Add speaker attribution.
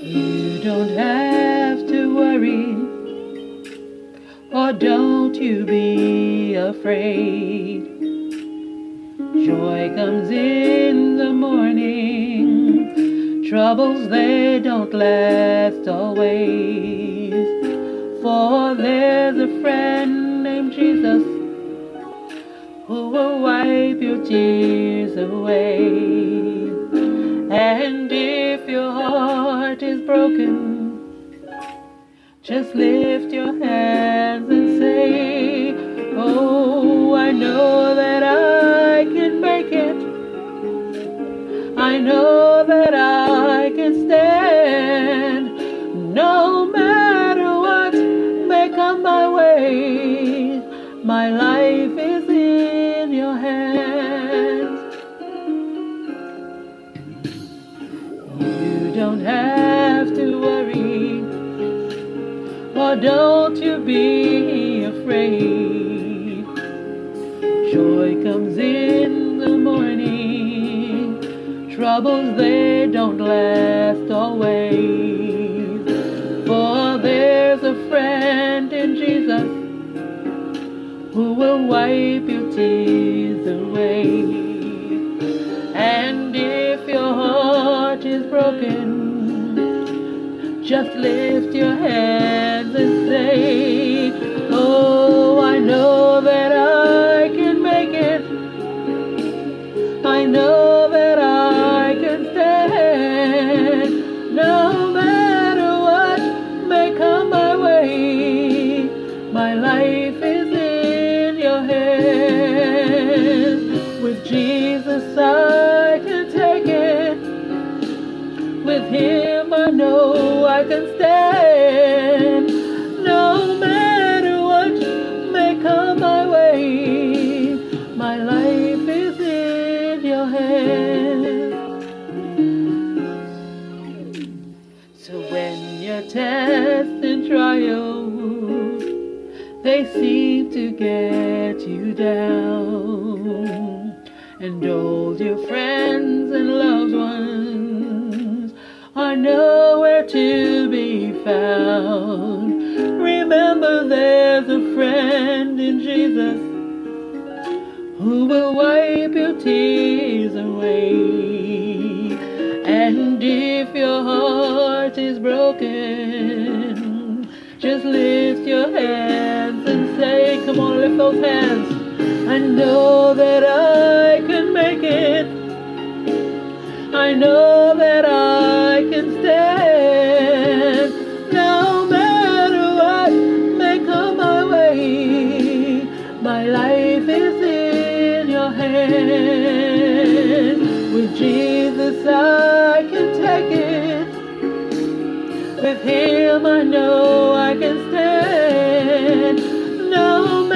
Speaker 1: You don't have to worry, or don't you be afraid. Joy comes in the morning, troubles they don't last always. For there's a friend named Jesus who will wipe your tears away. And if your heart is broken, just lift your hands and say, Oh, I know that I can make it. I know that I my life is in your hands. You don't have to worry, or don't you be afraid. Joy comes in the morning, troubles they don't last always. Wipe your tears away. And if your heart is broken, just lift your hands and say, Oh, I know With Jesus, I can take it. With Him, I know I can stand. They seem to get you down. And all your friends and loved ones are nowhere to be found. Remember, there's a friend in Jesus who will wipe your tears away. And if your heart is broken, just lift your say, Come on, lift those hands. I know that I can make it. I know that I can stand. No matter what may come my way, my life is in your hand. With Jesus, I can take it. With Him, I know know